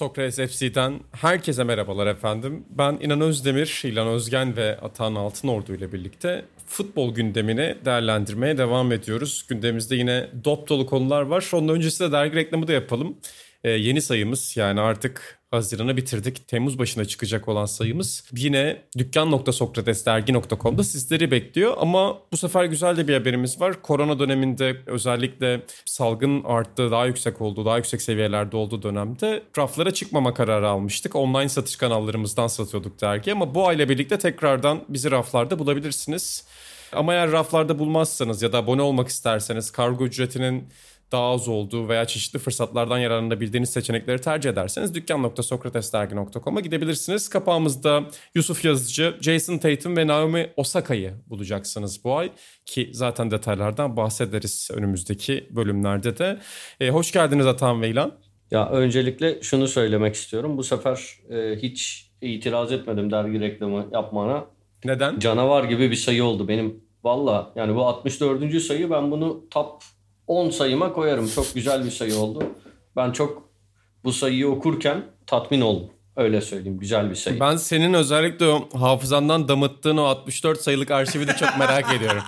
Sokrates FC'den herkese merhabalar efendim. Ben İnan Özdemir, İlan Özgen ve Atan Altınordu ile birlikte futbol gündemini değerlendirmeye devam ediyoruz. Gündemimizde yine dop dolu konular var. Onun öncesinde dergi reklamı da yapalım. Ee, yeni sayımız yani artık Haziran'ı bitirdik. Temmuz başına çıkacak olan sayımız yine dükkan.sokratesdergi.com'da sizleri bekliyor. Ama bu sefer güzel de bir haberimiz var. Korona döneminde özellikle salgın arttığı, daha yüksek olduğu, daha yüksek seviyelerde olduğu dönemde raflara çıkmama kararı almıştık. Online satış kanallarımızdan satıyorduk dergi ama bu ayla birlikte tekrardan bizi raflarda bulabilirsiniz. Ama eğer raflarda bulmazsanız ya da abone olmak isterseniz kargo ücretinin daha az olduğu veya çeşitli fırsatlardan yararlanabildiğiniz seçenekleri tercih ederseniz dükkan.sokratesdergi.com'a gidebilirsiniz. Kapağımızda Yusuf Yazıcı, Jason Tatum ve Naomi Osaka'yı bulacaksınız bu ay. Ki zaten detaylardan bahsederiz önümüzdeki bölümlerde de. E, hoş geldiniz Atan ve İlan. Ya öncelikle şunu söylemek istiyorum. Bu sefer e, hiç itiraz etmedim dergi reklamı yapmana. Neden? Canavar gibi bir sayı oldu benim. Valla yani bu 64. sayı ben bunu top 10 sayıma koyarım. Çok güzel bir sayı oldu. Ben çok bu sayıyı okurken tatmin oldum. Öyle söyleyeyim. Güzel bir sayı. Ben senin özellikle o hafızandan damıttığın o 64 sayılık arşivi de çok merak ediyorum.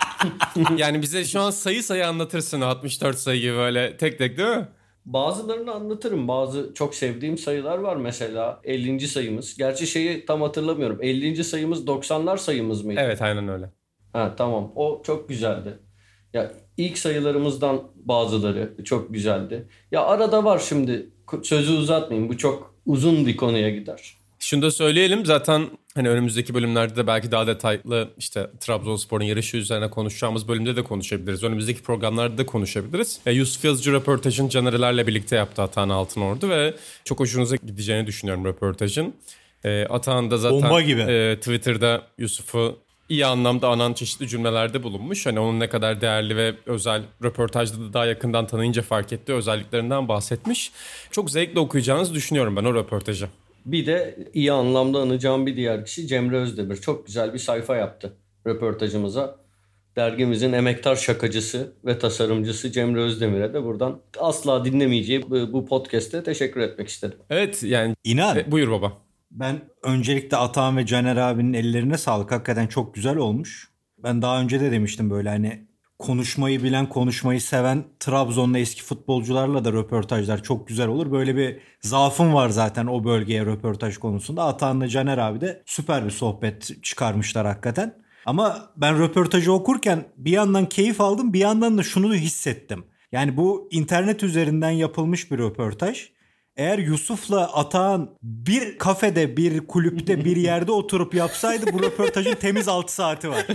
yani bize şu an sayı sayı anlatırsın o 64 sayıyı böyle tek tek değil mi? Bazılarını anlatırım. Bazı çok sevdiğim sayılar var mesela 50. sayımız. Gerçi şeyi tam hatırlamıyorum. 50. sayımız 90'lar sayımız mıydı? Evet aynen öyle. Ha tamam. O çok güzeldi. Ya ilk sayılarımızdan bazıları çok güzeldi. Ya arada var şimdi sözü uzatmayayım. Bu çok uzun bir konuya gider. Şunu da söyleyelim zaten hani önümüzdeki bölümlerde de belki daha detaylı işte Trabzonspor'un yarışı üzerine konuşacağımız bölümde de konuşabiliriz. Önümüzdeki programlarda da konuşabiliriz. E, Yusuf Yazıcı röportajın Caner'lerle birlikte yaptı Atan Altınordu ve çok hoşunuza gideceğini düşünüyorum röportajın. E, Atan da zaten Bomba gibi. E, Twitter'da Yusuf'u iyi anlamda anan çeşitli cümlelerde bulunmuş. Hani onun ne kadar değerli ve özel röportajda da daha yakından tanıyınca fark ettiği özelliklerinden bahsetmiş. Çok zevkle okuyacağınızı düşünüyorum ben o röportajı. Bir de iyi anlamda anacağım bir diğer kişi Cemre Özdemir. Çok güzel bir sayfa yaptı röportajımıza. Dergimizin emektar şakacısı ve tasarımcısı Cemre Özdemir'e de buradan asla dinlemeyeceği bu podcast'te teşekkür etmek istedim. Evet yani. İnan. E, buyur baba. Ben öncelikle Atahan ve Caner abinin ellerine sağlık. Hakikaten çok güzel olmuş. Ben daha önce de demiştim böyle hani konuşmayı bilen, konuşmayı seven Trabzonlu eski futbolcularla da röportajlar çok güzel olur. Böyle bir zaafım var zaten o bölgeye röportaj konusunda. Atahan'la Caner abi de süper bir sohbet çıkarmışlar hakikaten. Ama ben röportajı okurken bir yandan keyif aldım bir yandan da şunu hissettim. Yani bu internet üzerinden yapılmış bir röportaj. Eğer Yusuf'la Atahan bir kafede, bir kulüpte, bir yerde oturup yapsaydı bu röportajın temiz 6 saati var.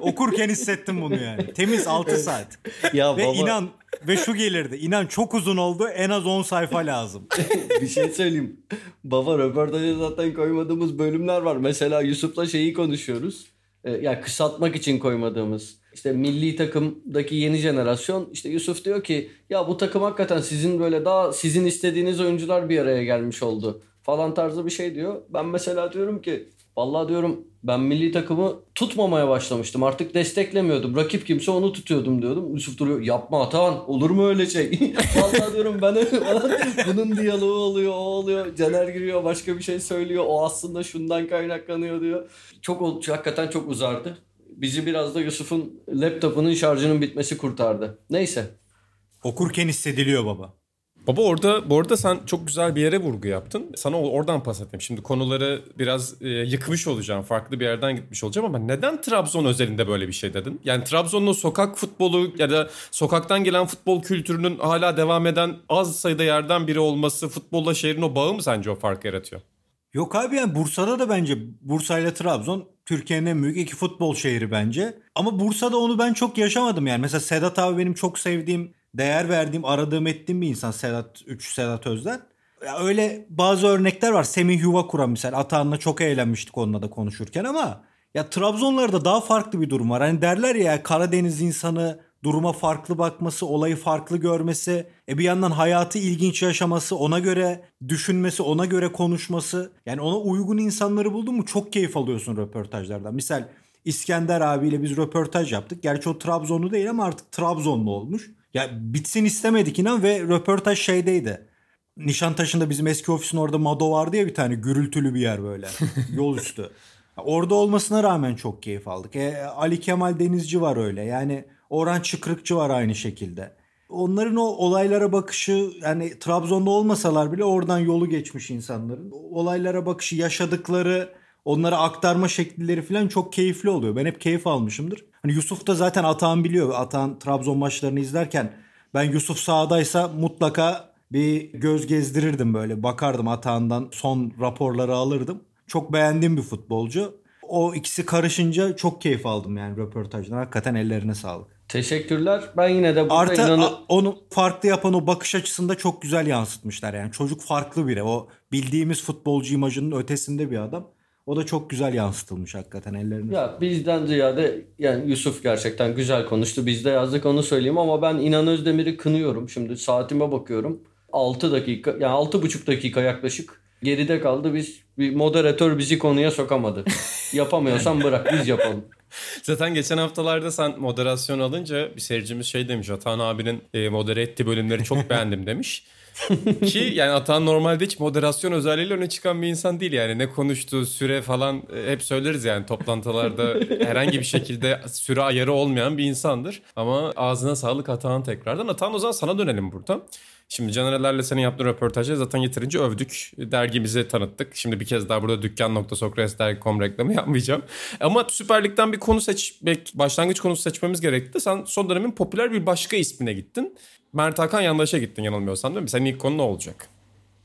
Okurken hissettim bunu yani. Temiz 6 saat. Ya ve baba... inan ve şu gelirdi. İnan çok uzun oldu. En az 10 sayfa lazım. bir şey söyleyeyim. Baba röportaja zaten koymadığımız bölümler var. Mesela Yusuf'la şeyi konuşuyoruz. Ee, ya kısaltmak için koymadığımız işte milli takımdaki yeni jenerasyon işte Yusuf diyor ki ya bu takım hakikaten sizin böyle daha sizin istediğiniz oyuncular bir araya gelmiş oldu falan tarzı bir şey diyor. Ben mesela diyorum ki vallahi diyorum ben milli takımı tutmamaya başlamıştım. Artık desteklemiyordum. Rakip kimse onu tutuyordum diyordum. Yusuf duruyor. Yapma Atahan. Olur mu öyle şey? Vallahi diyorum ben bunun diyaloğu oluyor, o oluyor. Caner giriyor, başka bir şey söylüyor. O aslında şundan kaynaklanıyor diyor. Çok hakikaten çok uzardı. Bizi biraz da Yusuf'un laptopunun şarjının bitmesi kurtardı. Neyse. Okurken hissediliyor baba. Baba orada bu arada sen çok güzel bir yere vurgu yaptın. Sana oradan pas ettim. Şimdi konuları biraz e, yıkmış olacağım. Farklı bir yerden gitmiş olacağım ama neden Trabzon özelinde böyle bir şey dedin? Yani Trabzon'un sokak futbolu ya da sokaktan gelen futbol kültürünün hala devam eden az sayıda yerden biri olması futbolla şehrin o bağı mı sence o fark yaratıyor? Yok abi yani Bursa'da da bence Bursa ile Trabzon Türkiye'nin en büyük iki futbol şehri bence. Ama Bursa'da onu ben çok yaşamadım yani. Mesela Sedat abi benim çok sevdiğim, değer verdiğim, aradığım ettiğim bir insan Sedat 3 Sedat Özden. Ya öyle bazı örnekler var. Semih Yuvakura misal. Atahan'la çok eğlenmiştik onunla da konuşurken ama ya Trabzonlarda daha farklı bir durum var. Hani derler ya Karadeniz insanı duruma farklı bakması, olayı farklı görmesi, e bir yandan hayatı ilginç yaşaması, ona göre düşünmesi, ona göre konuşması. Yani ona uygun insanları buldun mu çok keyif alıyorsun röportajlardan. Misal İskender abiyle biz röportaj yaptık. Gerçi o Trabzonlu değil ama artık Trabzonlu olmuş. Ya bitsin istemedik inan ve röportaj şeydeydi. Nişantaşı'nda bizim eski ofisin orada Mado vardı ya bir tane gürültülü bir yer böyle. Yol üstü. Orada olmasına rağmen çok keyif aldık. E, Ali Kemal Denizci var öyle. Yani Orhan Çıkrıkçı var aynı şekilde. Onların o olaylara bakışı yani Trabzon'da olmasalar bile oradan yolu geçmiş insanların. Olaylara bakışı, yaşadıkları, onlara aktarma şekilleri falan çok keyifli oluyor. Ben hep keyif almışımdır. Hani Yusuf da zaten Atahan biliyor. Atahan Trabzon maçlarını izlerken ben Yusuf sahadaysa mutlaka bir göz gezdirirdim böyle. Bakardım Atahan'dan son raporları alırdım. Çok beğendiğim bir futbolcu. O ikisi karışınca çok keyif aldım yani röportajdan. Hakikaten ellerine sağlık. Teşekkürler. Ben yine de burada Artı inanı... a- onu farklı yapan o bakış açısında çok güzel yansıtmışlar yani. Çocuk farklı biri. O bildiğimiz futbolcu imajının ötesinde bir adam. O da çok güzel yansıtılmış hakikaten ellerine. Ya bizden ziyade yani Yusuf gerçekten güzel konuştu. Biz de yazdık onu söyleyeyim ama ben İnan Özdemir'i kınıyorum. Şimdi saatime bakıyorum. 6 dakika yani 6,5 dakika yaklaşık geride kaldı. Biz bir moderatör bizi konuya sokamadı. Yapamıyorsan bırak biz yapalım. Zaten geçen haftalarda sen moderasyon alınca bir seyircimiz şey demiş. Atan abinin e, modere ettiği bölümleri çok beğendim demiş. Ki yani Atan normalde hiç moderasyon özelliğiyle öne çıkan bir insan değil yani. Ne konuştuğu süre falan e, hep söyleriz yani toplantılarda herhangi bir şekilde süre ayarı olmayan bir insandır. Ama ağzına sağlık Atan tekrardan. Atan o zaman sana dönelim burada. Şimdi Caner'lerle senin yaptığın röportajı zaten yeterince övdük. Dergimizi tanıttık. Şimdi bir kez daha burada dükkan.sokratesdergi.com reklamı yapmayacağım. Ama Süper Lig'den bir konu seçmek, başlangıç konusu seçmemiz gerekti. Sen son dönemin popüler bir başka ismine gittin. Mert Hakan Yandaş'a gittin yanılmıyorsam değil mi? Senin ilk konu ne olacak?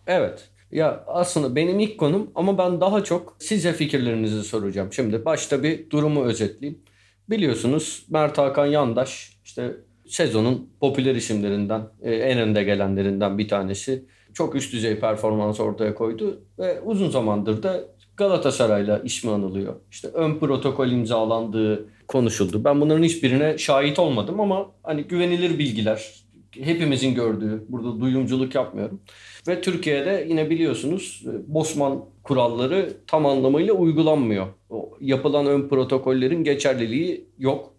Evet. Ya aslında benim ilk konum ama ben daha çok size fikirlerinizi soracağım. Şimdi başta bir durumu özetleyeyim. Biliyorsunuz Mert Hakan Yandaş işte sezonun popüler isimlerinden, e, en önde gelenlerinden bir tanesi. Çok üst düzey performans ortaya koydu ve uzun zamandır da Galatasaray'la ismi anılıyor. İşte ön protokol imzalandığı konuşuldu. Ben bunların hiçbirine şahit olmadım ama hani güvenilir bilgiler hepimizin gördüğü, burada duyumculuk yapmıyorum. Ve Türkiye'de yine biliyorsunuz e, Bosman kuralları tam anlamıyla uygulanmıyor. O yapılan ön protokollerin geçerliliği yok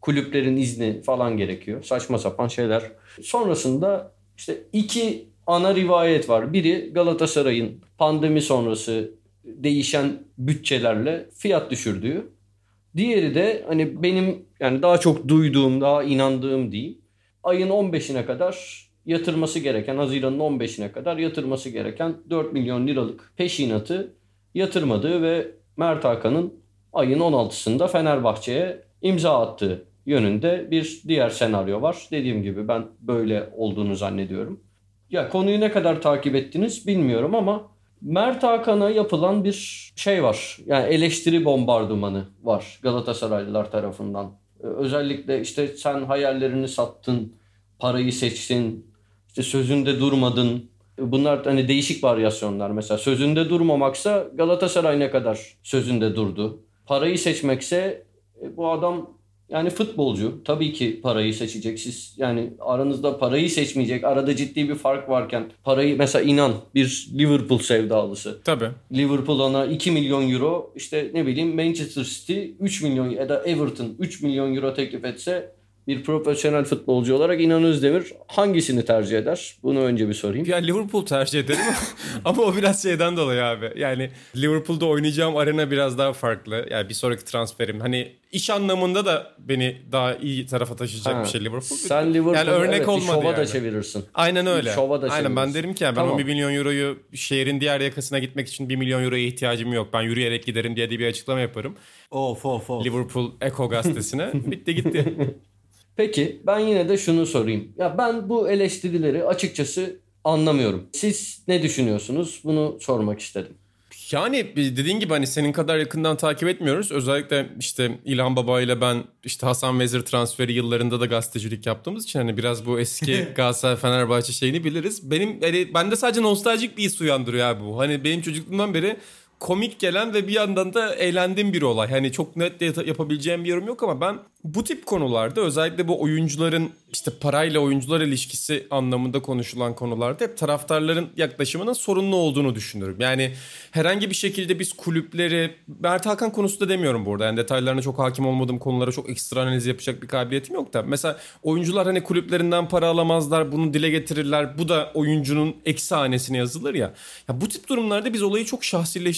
kulüplerin izni falan gerekiyor. Saçma sapan şeyler. Sonrasında işte iki ana rivayet var. Biri Galatasaray'ın pandemi sonrası değişen bütçelerle fiyat düşürdüğü. Diğeri de hani benim yani daha çok duyduğum, daha inandığım değil. Ayın 15'ine kadar yatırması gereken, Haziran'ın 15'ine kadar yatırması gereken 4 milyon liralık peşinatı yatırmadığı ve Mert Hakan'ın ayın 16'sında Fenerbahçe'ye imza attığı yönünde bir diğer senaryo var. Dediğim gibi ben böyle olduğunu zannediyorum. Ya konuyu ne kadar takip ettiniz bilmiyorum ama Mert Hakan'a yapılan bir şey var. Yani eleştiri bombardımanı var Galatasaraylılar tarafından. Özellikle işte sen hayallerini sattın, parayı seçtin, işte sözünde durmadın. Bunlar hani değişik varyasyonlar. Mesela sözünde durmamaksa Galatasaray ne kadar sözünde durdu. Parayı seçmekse bu adam yani futbolcu tabii ki parayı seçecek. Siz yani aranızda parayı seçmeyecek. Arada ciddi bir fark varken parayı mesela inan bir Liverpool sevdalısı. Tabii. Liverpool ona 2 milyon euro işte ne bileyim Manchester City 3 milyon ya da Everton 3 milyon euro teklif etse bir profesyonel futbolcu olarak İnan Özdemir hangisini tercih eder? Bunu önce bir sorayım. Ya Liverpool tercih ederim ama o biraz şeyden dolayı abi. Yani Liverpool'da oynayacağım arena biraz daha farklı. Yani bir sonraki transferim. Hani iş anlamında da beni daha iyi tarafa taşıyacak Ha, bir şey Liverpool. Sen Liverpool yani örnek evet, bir olmadı şova yani. da çevirirsin. Aynen öyle. şova da Aynen ben derim ki yani ben Tamam. o 1 milyon euroyu şehrin diğer yakasına gitmek için 1 milyon euroya ihtiyacım yok. Ben yürüyerek giderim diye de bir açıklama yaparım. Of of of. Liverpool Echo gazetesine. Bitti gitti. Peki ben yine de şunu sorayım. Ya ben bu eleştirileri açıkçası anlamıyorum. Siz ne düşünüyorsunuz? Bunu sormak istedim. Yani dediğin gibi hani senin kadar yakından takip etmiyoruz. Özellikle işte İlhan Baba ile ben işte Hasan Vezir transferi yıllarında da gazetecilik yaptığımız için hani biraz bu eski Galatasaray Fenerbahçe şeyini biliriz. Benim hani bende sadece nostaljik bir his uyandırıyor abi bu. Hani benim çocukluğumdan beri komik gelen ve bir yandan da eğlendiğim bir olay. Hani çok net yapabileceğim bir yorum yok ama ben bu tip konularda özellikle bu oyuncuların işte parayla oyuncular ilişkisi anlamında konuşulan konularda hep taraftarların yaklaşımının sorunlu olduğunu düşünüyorum. Yani herhangi bir şekilde biz kulüpleri Mert Hakan konusunda demiyorum burada. Yani detaylarına çok hakim olmadığım konulara çok ekstra analiz yapacak bir kabiliyetim yok da. Mesela oyuncular hani kulüplerinden para alamazlar, bunu dile getirirler. Bu da oyuncunun eksi hanesine yazılır ya. Ya bu tip durumlarda biz olayı çok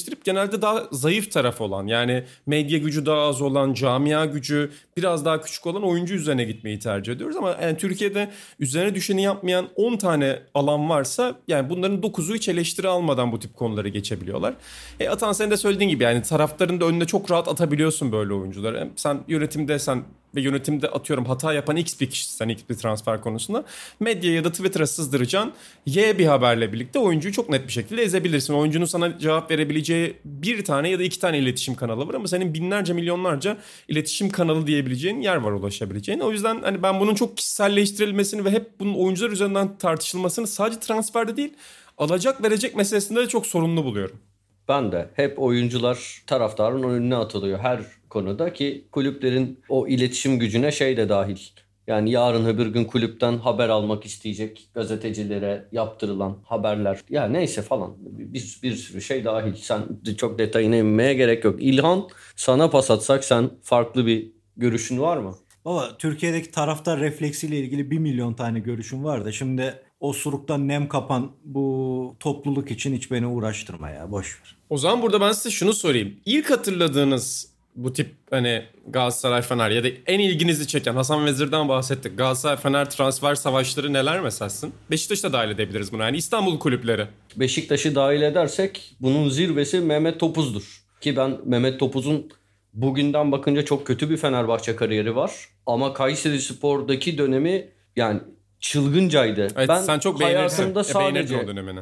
şahsileştirip genelde daha zayıf taraf olan yani medya gücü daha az olan, camia gücü biraz daha küçük olan oyuncu üzerine gitmeyi tercih ediyoruz ama yani Türkiye'de üzerine düşeni yapmayan 10 tane alan varsa yani bunların 9'u hiç eleştiri almadan bu tip konuları geçebiliyorlar. E Atan sen de söylediğin gibi yani taraftarın da önüne çok rahat atabiliyorsun böyle oyuncuları. Sen yönetimde sen ve yönetimde atıyorum hata yapan X bir kişisen X bir transfer konusunda medya ya da Twitter'a sızdıracaksın Y bir haberle birlikte oyuncuyu çok net bir şekilde ezebilirsin. Oyuncunun sana cevap verebileceği bir tane ya da iki tane iletişim kanalı var ama senin binlerce milyonlarca iletişim kanalı diyebileceğin yer var ulaşabileceğin. O yüzden hani ben bunun çok kişiselleştirilmesini ve hep bunun oyuncular üzerinden tartışılmasını sadece transferde değil alacak verecek meselesinde de çok sorunlu buluyorum. Ben de hep oyuncular taraftarın önüne atılıyor her konuda ki kulüplerin o iletişim gücüne şey de dahil. Yani yarın öbür gün kulüpten haber almak isteyecek gazetecilere yaptırılan haberler. Ya neyse falan bir, bir sürü şey dahil. Sen çok detayına inmeye gerek yok. İlhan sana pas atsak sen farklı bir görüşün var mı? Baba Türkiye'deki taraftar refleksiyle ilgili bir milyon tane görüşüm var da şimdi osuruktan nem kapan bu topluluk için hiç beni uğraştırma ya boş ver. O zaman burada ben size şunu sorayım. İlk hatırladığınız bu tip hani Galatasaray Fener ya da en ilginizi çeken Hasan Vezir'den bahsettik. Galatasaray Fener transfer savaşları neler meselsin? Beşiktaş'ı da dahil edebiliriz buna yani İstanbul kulüpleri. Beşiktaş'ı dahil edersek bunun zirvesi Mehmet Topuz'dur. Ki ben Mehmet Topuz'un bugünden bakınca çok kötü bir Fenerbahçe kariyeri var. Ama Kayseri Spor'daki dönemi yani çılgıncaydı. Evet, ben sen çok hayatımda beğenirsin. sadece E, o dönemini.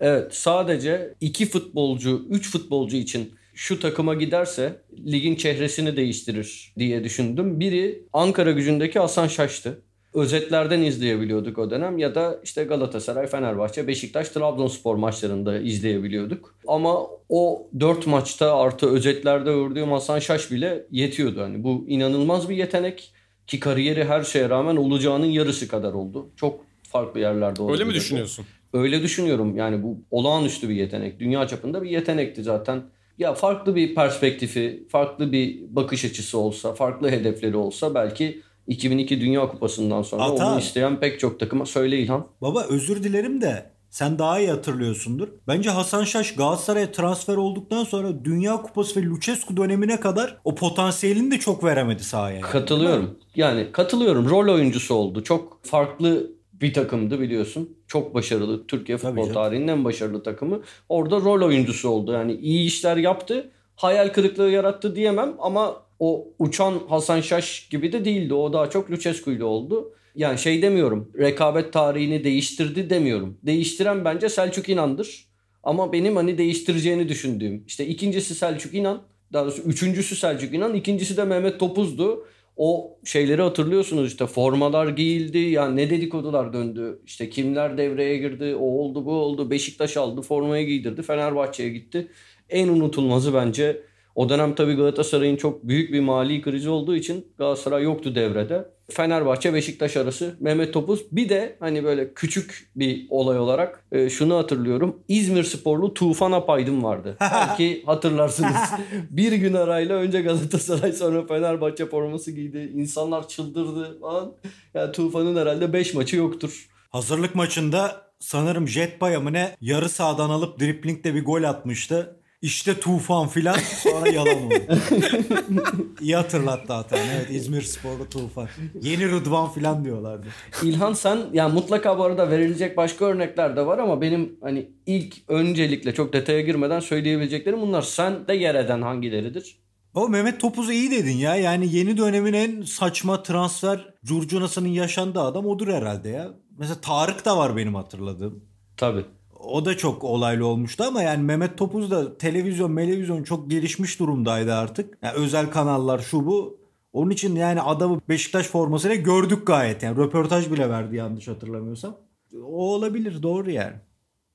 Evet sadece iki futbolcu, üç futbolcu için şu takıma giderse ligin çehresini değiştirir diye düşündüm. Biri Ankara gücündeki Hasan Şaş'tı. Özetlerden izleyebiliyorduk o dönem ya da işte Galatasaray, Fenerbahçe, Beşiktaş, Trabzonspor maçlarında izleyebiliyorduk. Ama o dört maçta artı özetlerde gördüğüm Hasan Şaş bile yetiyordu. Hani bu inanılmaz bir yetenek ki kariyeri her şeye rağmen olacağının yarısı kadar oldu. Çok farklı yerlerde oldu. Öyle mi düşünüyorsun? Öyle düşünüyorum. Yani bu olağanüstü bir yetenek. Dünya çapında bir yetenekti zaten. Ya farklı bir perspektifi, farklı bir bakış açısı olsa, farklı hedefleri olsa belki 2002 Dünya Kupası'ndan sonra Ata. onu isteyen pek çok takıma söyle İlhan. Baba özür dilerim de sen daha iyi hatırlıyorsundur. Bence Hasan Şaş Galatasaray'a transfer olduktan sonra Dünya Kupası ve Lucescu dönemine kadar o potansiyelini de çok veremedi sahaya. Katılıyorum. Yani katılıyorum. Rol oyuncusu oldu. Çok farklı bir takımdı biliyorsun. Çok başarılı. Türkiye futbol tarihinin en başarılı takımı. Orada rol oyuncusu oldu. Yani iyi işler yaptı. Hayal kırıklığı yarattı diyemem ama o uçan Hasan Şaş gibi de değildi. O daha çok Lucescu ile oldu. Yani şey demiyorum. Rekabet tarihini değiştirdi demiyorum. Değiştiren bence Selçuk İnan'dır. Ama benim hani değiştireceğini düşündüğüm. işte ikincisi Selçuk İnan. Daha doğrusu üçüncüsü Selçuk İnan. ikincisi de Mehmet Topuz'du. O şeyleri hatırlıyorsunuz işte formalar giyildi ya ne dedikodular döndü. İşte kimler devreye girdi o oldu bu oldu. Beşiktaş aldı formayı giydirdi Fenerbahçe'ye gitti. En unutulmazı bence o dönem tabii Galatasaray'ın çok büyük bir mali krizi olduğu için Galatasaray yoktu devrede. Fenerbahçe Beşiktaş arası Mehmet Topuz. Bir de hani böyle küçük bir olay olarak e, şunu hatırlıyorum. İzmir sporlu Tufan Apaydın vardı. Belki hatırlarsınız. bir gün arayla önce Galatasaray sonra Fenerbahçe forması giydi. İnsanlar çıldırdı falan. Ya Tufan'ın herhalde 5 maçı yoktur. Hazırlık maçında sanırım Jet Baya mı ne yarı sahadan alıp driplingle bir gol atmıştı. İşte tufan filan sonra yalan oldu. İyi hatırlattı hatta. Evet İzmir Sporlu Tufan. Yeni Rıdvan filan diyorlardı. İlhan sen yani mutlaka bu arada verilecek başka örnekler de var ama benim hani ilk öncelikle çok detaya girmeden söyleyebileceklerim bunlar. Sen de yer eden hangileridir? O Mehmet Topuz'u iyi dedin ya. Yani yeni dönemin en saçma transfer curcunasının yaşandığı adam odur herhalde ya. Mesela Tarık da var benim hatırladığım. Tabii. O da çok olaylı olmuştu ama yani Mehmet Topuz da televizyon, televizyon çok gelişmiş durumdaydı artık. Yani özel kanallar şu bu. Onun için yani adamı Beşiktaş formasıyla gördük gayet. Yani röportaj bile verdi yanlış hatırlamıyorsam. O olabilir doğru yani.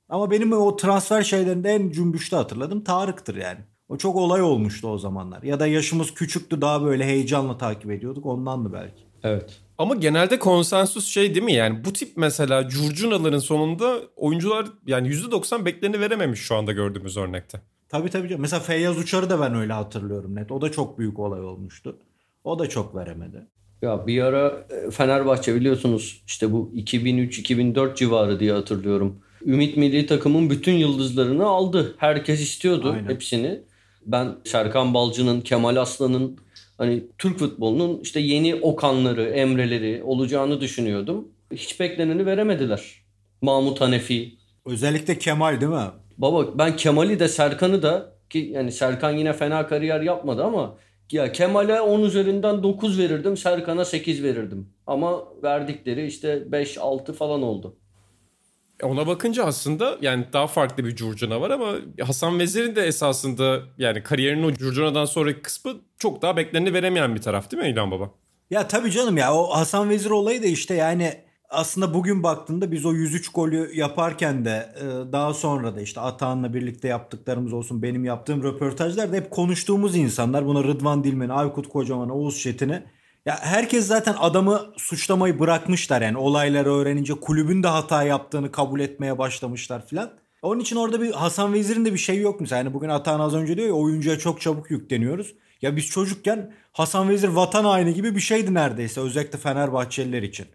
Ama benim o transfer şeylerinde en cümbüşte hatırladım Tarık'tır yani. O çok olay olmuştu o zamanlar. Ya da yaşımız küçüktü daha böyle heyecanla takip ediyorduk ondandı belki. Evet. Ama genelde konsensus şey değil mi? Yani bu tip mesela curcunaların sonunda oyuncular yani %90 beklerini verememiş şu anda gördüğümüz örnekte. Tabii tabii. Mesela Feyyaz Uçar'ı da ben öyle hatırlıyorum net. O da çok büyük olay olmuştu. O da çok veremedi. Ya bir ara e, Fenerbahçe biliyorsunuz işte bu 2003-2004 civarı diye hatırlıyorum. Ümit milli takımın bütün yıldızlarını aldı. Herkes istiyordu Aynen. hepsini. Ben Serkan Balcı'nın, Kemal Aslan'ın hani Türk futbolunun işte yeni Okanları, Emreleri olacağını düşünüyordum. Hiç bekleneni veremediler. Mahmut Hanefi. Özellikle Kemal değil mi? Baba ben Kemal'i de Serkan'ı da ki yani Serkan yine fena kariyer yapmadı ama ya Kemal'e 10 üzerinden 9 verirdim, Serkan'a 8 verirdim. Ama verdikleri işte 5 6 falan oldu. Ona bakınca aslında yani daha farklı bir curcuna var ama Hasan Vezir'in de esasında yani kariyerinin o curcunadan sonraki kısmı çok daha bekleneni veremeyen bir taraf değil mi İlhan Baba? Ya tabii canım ya o Hasan Vezir olayı da işte yani aslında bugün baktığında biz o 103 golü yaparken de e, daha sonra da işte Atahan'la birlikte yaptıklarımız olsun benim yaptığım röportajlarda hep konuştuğumuz insanlar buna Rıdvan Dilmen, Aykut Kocaman, Oğuz Çetin'i ya herkes zaten adamı suçlamayı bırakmışlar yani olayları öğrenince kulübün de hata yaptığını kabul etmeye başlamışlar filan. Onun için orada bir Hasan Vezir'in de bir şey yok mesela. Yani bugün Atahan az önce diyor ya oyuncuya çok çabuk yükleniyoruz. Ya biz çocukken Hasan Vezir vatan haini gibi bir şeydi neredeyse özellikle Fenerbahçeliler için.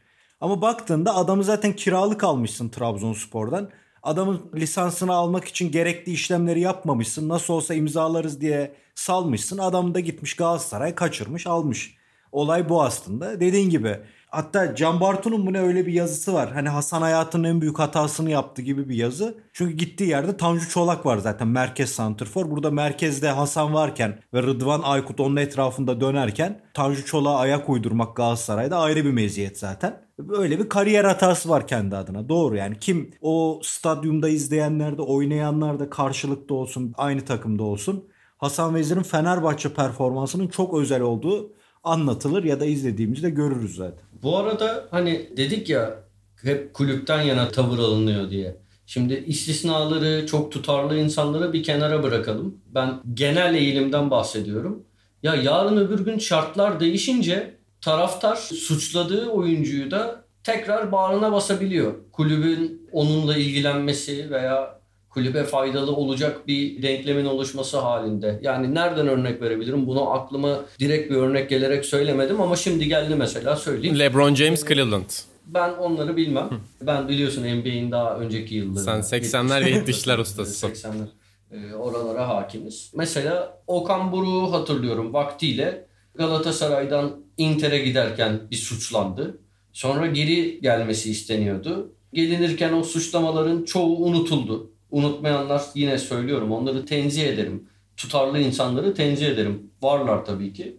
Ama baktığında adamı zaten kiralık almışsın Trabzonspor'dan. Adamın lisansını almak için gerekli işlemleri yapmamışsın. Nasıl olsa imzalarız diye salmışsın. Adam da gitmiş Galatasaray kaçırmış almış. Olay bu aslında. Dediğin gibi hatta Can Bartu'nun bu ne öyle bir yazısı var. Hani Hasan hayatının en büyük hatasını yaptı gibi bir yazı. Çünkü gittiği yerde Tanju Çolak var zaten merkez santrfor. Burada merkezde Hasan varken ve Rıdvan Aykut onun etrafında dönerken Tanju Çolak'a ayak uydurmak Galatasaray'da ayrı bir meziyet zaten. Böyle bir kariyer hatası var kendi adına. Doğru yani kim o stadyumda izleyenler de oynayanlar da karşılıklı olsun aynı takımda olsun. Hasan Vezir'in Fenerbahçe performansının çok özel olduğu anlatılır ya da izlediğimizde görürüz zaten. Bu arada hani dedik ya hep kulüpten yana tavır alınıyor diye. Şimdi istisnaları, çok tutarlı insanları bir kenara bırakalım. Ben genel eğilimden bahsediyorum. Ya yarın öbür gün şartlar değişince taraftar suçladığı oyuncuyu da tekrar bağrına basabiliyor. Kulübün onunla ilgilenmesi veya kulübe faydalı olacak bir denklemin oluşması halinde. Yani nereden örnek verebilirim? Bunu aklıma direkt bir örnek gelerek söylemedim ama şimdi geldi mesela söyleyeyim. LeBron James Cleveland. Ben onları bilmem. Ben biliyorsun NBA'in daha önceki yılları. Sen 80'ler ve 70'ler ustasısın. 80'ler. Ee, oralara hakimiz. Mesela Okan Buruk'u hatırlıyorum vaktiyle Galatasaray'dan Inter'e giderken bir suçlandı. Sonra geri gelmesi isteniyordu. Gelinirken o suçlamaların çoğu unutuldu. Unutmayanlar yine söylüyorum onları tenzih ederim. Tutarlı insanları tenzih ederim. Varlar tabii ki.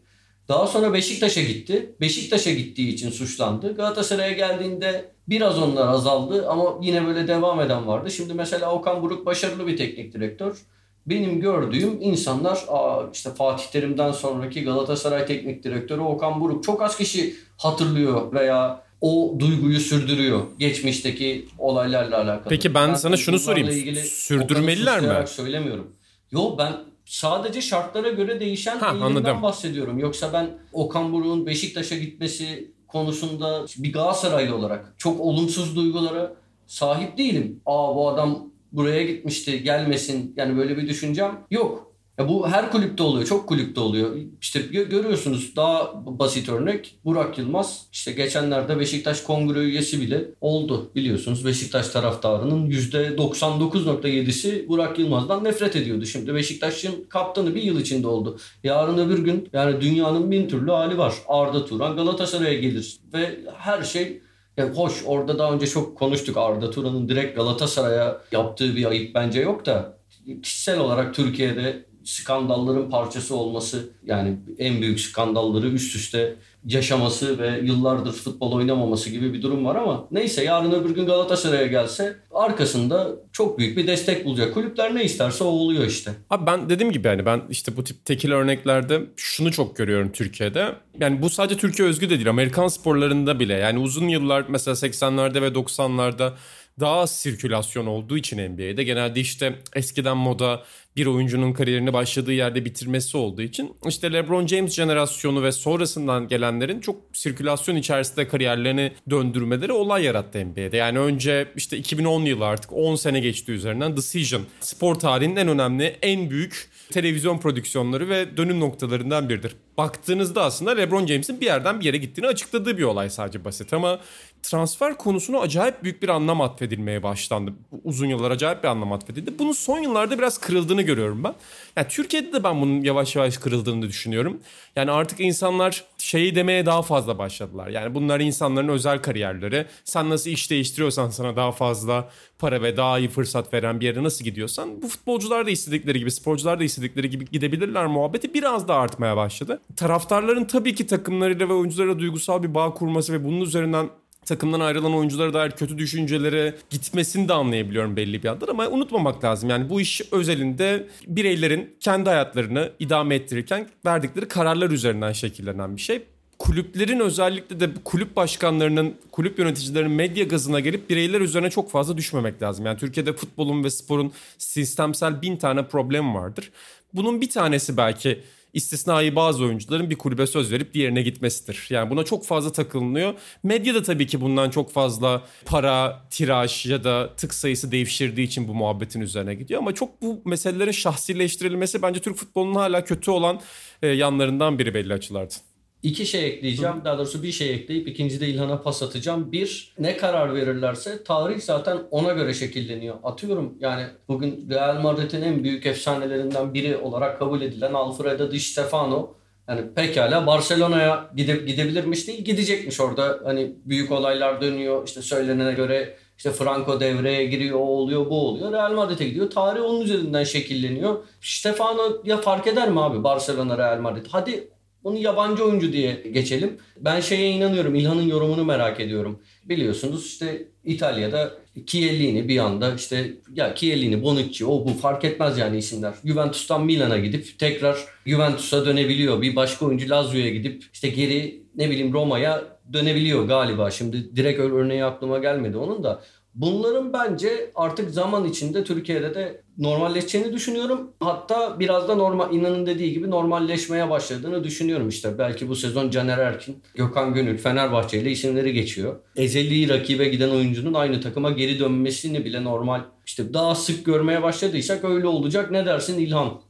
Daha sonra Beşiktaş'a gitti. Beşiktaş'a gittiği için suçlandı. Galatasaray'a geldiğinde biraz onlar azaldı ama yine böyle devam eden vardı. Şimdi mesela Okan Buruk başarılı bir teknik direktör. Benim gördüğüm insanlar Aa, işte Fatih Terim'den sonraki Galatasaray teknik direktörü Okan Buruk çok az kişi hatırlıyor veya o duyguyu sürdürüyor geçmişteki olaylarla alakalı. Peki ben sana şunu sorayım. Sürdürmeliler mi? söylemiyorum. Yo ben sadece şartlara göre değişen Ha, eğilimden anladım. bahsediyorum. Yoksa ben Okan Buruk'un Beşiktaş'a gitmesi konusunda bir Galatasaraylı olarak çok olumsuz duygulara sahip değilim. Aa bu adam buraya gitmişti gelmesin yani böyle bir düşüncem yok. Ya bu her kulüpte oluyor. Çok kulüpte oluyor. İşte gö- görüyorsunuz daha basit örnek Burak Yılmaz. İşte geçenlerde Beşiktaş kongre üyesi bile oldu biliyorsunuz. Beşiktaş taraftarının %99.7'si Burak Yılmaz'dan nefret ediyordu. Şimdi Beşiktaş'ın kaptanı bir yıl içinde oldu. Yarın öbür gün yani dünyanın bin türlü hali var. Arda Turan Galatasaray'a gelir ve her şey ya hoş orada daha önce çok konuştuk Arda Turan'ın direkt Galatasaray'a yaptığı bir ayıp bence yok da kişisel olarak Türkiye'de skandalların parçası olması yani en büyük skandalları üst üste yaşaması ve yıllardır futbol oynamaması gibi bir durum var ama neyse yarın öbür gün Galatasaray'a gelse arkasında çok büyük bir destek bulacak. Kulüpler ne isterse o oluyor işte. Abi ben dediğim gibi yani ben işte bu tip tekil örneklerde şunu çok görüyorum Türkiye'de. Yani bu sadece Türkiye özgü de değil. Amerikan sporlarında bile yani uzun yıllar mesela 80'lerde ve 90'larda daha az sirkülasyon olduğu için NBA'de genelde işte eskiden moda bir oyuncunun kariyerini başladığı yerde bitirmesi olduğu için işte LeBron James jenerasyonu ve sonrasından gelenlerin çok sirkülasyon içerisinde kariyerlerini döndürmeleri olay yarattı NBA'de. Yani önce işte 2010 yılı artık 10 sene geçti üzerinden Decision spor tarihinin en önemli en büyük televizyon prodüksiyonları ve dönüm noktalarından biridir. Baktığınızda aslında LeBron James'in bir yerden bir yere gittiğini açıkladığı bir olay sadece basit ama transfer konusuna acayip büyük bir anlam atfedilmeye başlandı. Uzun yıllar acayip bir anlam atfedildi. Bunun son yıllarda biraz kırıldığını görüyorum ben. Yani Türkiye'de de ben bunun yavaş yavaş kırıldığını düşünüyorum. Yani artık insanlar şeyi demeye daha fazla başladılar. Yani bunlar insanların özel kariyerleri. Sen nasıl iş değiştiriyorsan sana daha fazla para ve daha iyi fırsat veren bir yere nasıl gidiyorsan bu futbolcular da istedikleri gibi, sporcular da istedikleri gibi gidebilirler muhabbeti biraz da artmaya başladı. Taraftarların tabii ki takımlarıyla ve oyuncularla duygusal bir bağ kurması ve bunun üzerinden takımdan ayrılan oyunculara dair kötü düşüncelere gitmesini de anlayabiliyorum belli bir yandan ama unutmamak lazım. Yani bu iş özelinde bireylerin kendi hayatlarını idame ettirirken verdikleri kararlar üzerinden şekillenen bir şey. Kulüplerin özellikle de kulüp başkanlarının, kulüp yöneticilerinin medya gazına gelip bireyler üzerine çok fazla düşmemek lazım. Yani Türkiye'de futbolun ve sporun sistemsel bin tane problem vardır. Bunun bir tanesi belki istisnai bazı oyuncuların bir kulübe söz verip diğerine gitmesidir. Yani buna çok fazla takılınıyor. Medya da tabii ki bundan çok fazla para, tiraj ya da tık sayısı devşirdiği için bu muhabbetin üzerine gidiyor. Ama çok bu meselelerin şahsileştirilmesi bence Türk futbolunun hala kötü olan e, yanlarından biri belli açılardan. İki şey ekleyeceğim. Daha doğrusu bir şey ekleyip ikinci de İlhan'a pas atacağım. Bir, ne karar verirlerse tarih zaten ona göre şekilleniyor. Atıyorum yani bugün Real Madrid'in en büyük efsanelerinden biri olarak kabul edilen Alfredo Di Stefano yani pekala Barcelona'ya gide, gidebilirmiş değil gidecekmiş orada. Hani büyük olaylar dönüyor. İşte söylenene göre işte Franco devreye giriyor, o oluyor, bu oluyor. Real Madrid'e gidiyor. Tarih onun üzerinden şekilleniyor. Stefano ya fark eder mi abi Barcelona Real Madrid? Hadi bunu yabancı oyuncu diye geçelim. Ben şeye inanıyorum. İlhan'ın yorumunu merak ediyorum. Biliyorsunuz işte İtalya'da Chiellini bir anda işte ya Chiellini, Bonucci o bu fark etmez yani isimler. Juventus'tan Milan'a gidip tekrar Juventus'a dönebiliyor. Bir başka oyuncu Lazio'ya gidip işte geri ne bileyim Roma'ya dönebiliyor galiba. Şimdi direkt örneği aklıma gelmedi onun da. Bunların bence artık zaman içinde Türkiye'de de normalleşeceğini düşünüyorum. Hatta biraz da normal inanın dediği gibi normalleşmeye başladığını düşünüyorum işte. Belki bu sezon Caner Erkin, Gökhan Gönül, Fenerbahçe ile isimleri geçiyor. Ezeli rakibe giden oyuncunun aynı takıma geri dönmesini bile normal işte daha sık görmeye başladıysak öyle olacak. Ne dersin İlhan?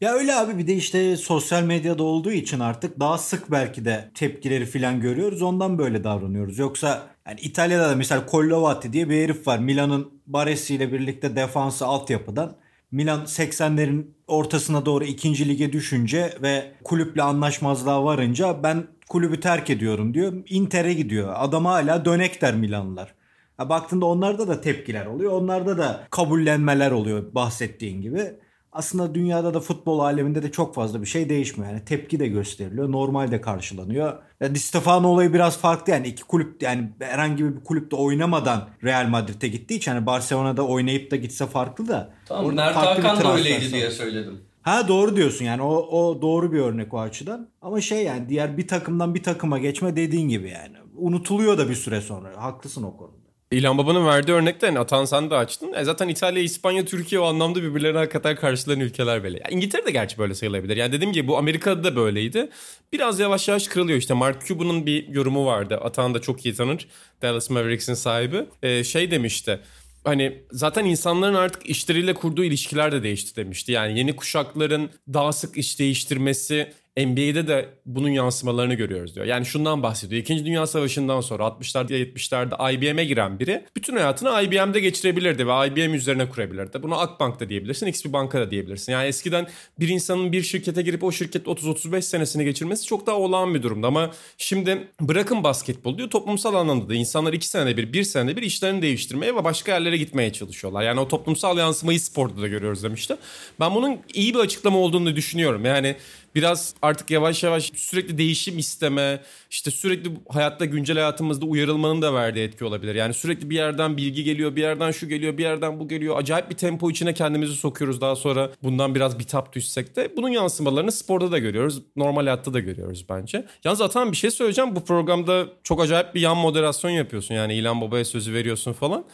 Ya öyle abi bir de işte sosyal medyada olduğu için artık daha sık belki de tepkileri falan görüyoruz. Ondan böyle davranıyoruz. Yoksa yani İtalya'da da mesela Collovati diye bir herif var. Milan'ın Baresi ile birlikte defansı altyapıdan. Milan 80'lerin ortasına doğru ikinci lige düşünce ve kulüple anlaşmazlığa varınca ben kulübü terk ediyorum diyor. Inter'e gidiyor. Adam hala dönek der Milanlılar. Ha baktığında onlarda da tepkiler oluyor. Onlarda da kabullenmeler oluyor bahsettiğin gibi aslında dünyada da futbol aleminde de çok fazla bir şey değişmiyor. Yani tepki de gösteriliyor. Normal de karşılanıyor. Yani Di Stefano olayı biraz farklı yani iki kulüp yani herhangi bir kulüpte oynamadan Real Madrid'e gittiği için hani Barcelona'da oynayıp da gitse farklı da. Tamam Mert Hakan da öyleydi diye söyledim. Ha doğru diyorsun yani o, o doğru bir örnek o açıdan. Ama şey yani diğer bir takımdan bir takıma geçme dediğin gibi yani. Unutuluyor da bir süre sonra. Haklısın o konuda. İlhan Baba'nın verdiği örnekte hani Atan sen de açtın. E zaten İtalya, İspanya, Türkiye o anlamda birbirlerine hakikaten karşılayan ülkeler böyle. Yani İngiltere de gerçi böyle sayılabilir. Yani dediğim gibi bu Amerika'da da böyleydi. Biraz yavaş yavaş kırılıyor. İşte Mark Cuban'ın bir yorumu vardı. Atan da çok iyi tanır. Dallas Mavericks'in sahibi. Ee, şey demişti hani zaten insanların artık işleriyle kurduğu ilişkiler de değişti demişti. Yani yeni kuşakların daha sık iş değiştirmesi NBA'de de bunun yansımalarını görüyoruz diyor. Yani şundan bahsediyor. İkinci Dünya Savaşı'ndan sonra 60'larda 70'lerde IBM'e giren biri bütün hayatını IBM'de geçirebilirdi ve IBM üzerine kurabilirdi. Buna Akbank da diyebilirsin, X bir banka da diyebilirsin. Yani eskiden bir insanın bir şirkete girip o şirket 30-35 senesini geçirmesi çok daha olağan bir durumda. Ama şimdi bırakın basketbol diyor toplumsal anlamda da insanlar 2 senede bir, 1 senede bir işlerini değiştirmeye ve başka yerlere gitmeye çalışıyorlar. Yani o toplumsal yansımayı sporda da görüyoruz demişti. Ben bunun iyi bir açıklama olduğunu düşünüyorum. Yani biraz artık yavaş yavaş sürekli değişim isteme, işte sürekli hayatta güncel hayatımızda uyarılmanın da verdiği etki olabilir. Yani sürekli bir yerden bilgi geliyor, bir yerden şu geliyor, bir yerden bu geliyor. Acayip bir tempo içine kendimizi sokuyoruz. Daha sonra bundan biraz bitap düşsek de bunun yansımalarını sporda da görüyoruz. Normal hayatta da görüyoruz bence. Yalnız Atan bir şey söyleyeceğim. Bu programda çok acayip bir yan moderasyon yapıyorsun. Yani İlan Baba'ya sözü veriyorsun falan.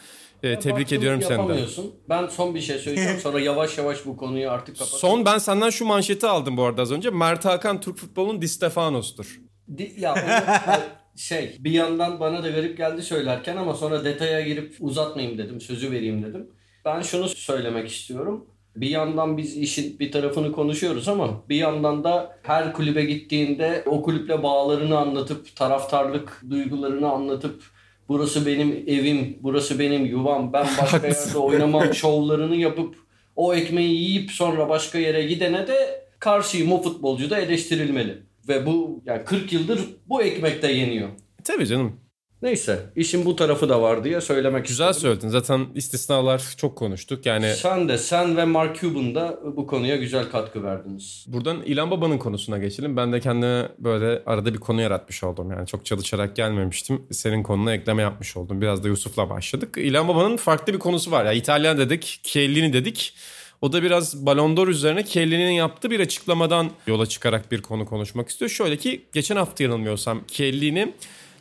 E, tebrik ediyorum seni de. Ben son bir şey söyleyeceğim sonra yavaş yavaş bu konuyu artık kapatalım. Son ben senden şu manşeti aldım bu arada az önce. Mert Hakan Türk futbolunun Di Stefanos'tur. Di, ya onu, şey bir yandan bana da garip geldi söylerken ama sonra detaya girip uzatmayayım dedim sözü vereyim dedim. Ben şunu söylemek istiyorum. Bir yandan biz işin bir tarafını konuşuyoruz ama bir yandan da her kulübe gittiğinde o kulüple bağlarını anlatıp taraftarlık duygularını anlatıp burası benim evim, burası benim yuvam, ben başka yerde oynamam şovlarını yapıp o ekmeği yiyip sonra başka yere gidene de karşıyım o futbolcu da eleştirilmeli. Ve bu yani 40 yıldır bu ekmekte yeniyor. Tabii canım. Neyse işin bu tarafı da var diye söylemek Güzel istedim. söyledin. Zaten istisnalar çok konuştuk. Yani Sen de sen ve Mark Cuban da bu konuya güzel katkı verdiniz. buradan İlhan Baba'nın konusuna geçelim. Ben de kendime böyle arada bir konu yaratmış oldum. Yani çok çalışarak gelmemiştim. Senin konuna ekleme yapmış oldum. Biraz da Yusuf'la başladık. İlhan Baba'nın farklı bir konusu var. Ya İtalyan dedik, Chiellini dedik. O da biraz Ballon d'Or üzerine Chiellini'nin yaptığı bir açıklamadan yola çıkarak bir konu konuşmak istiyor. Şöyle ki geçen hafta yanılmıyorsam Chiellini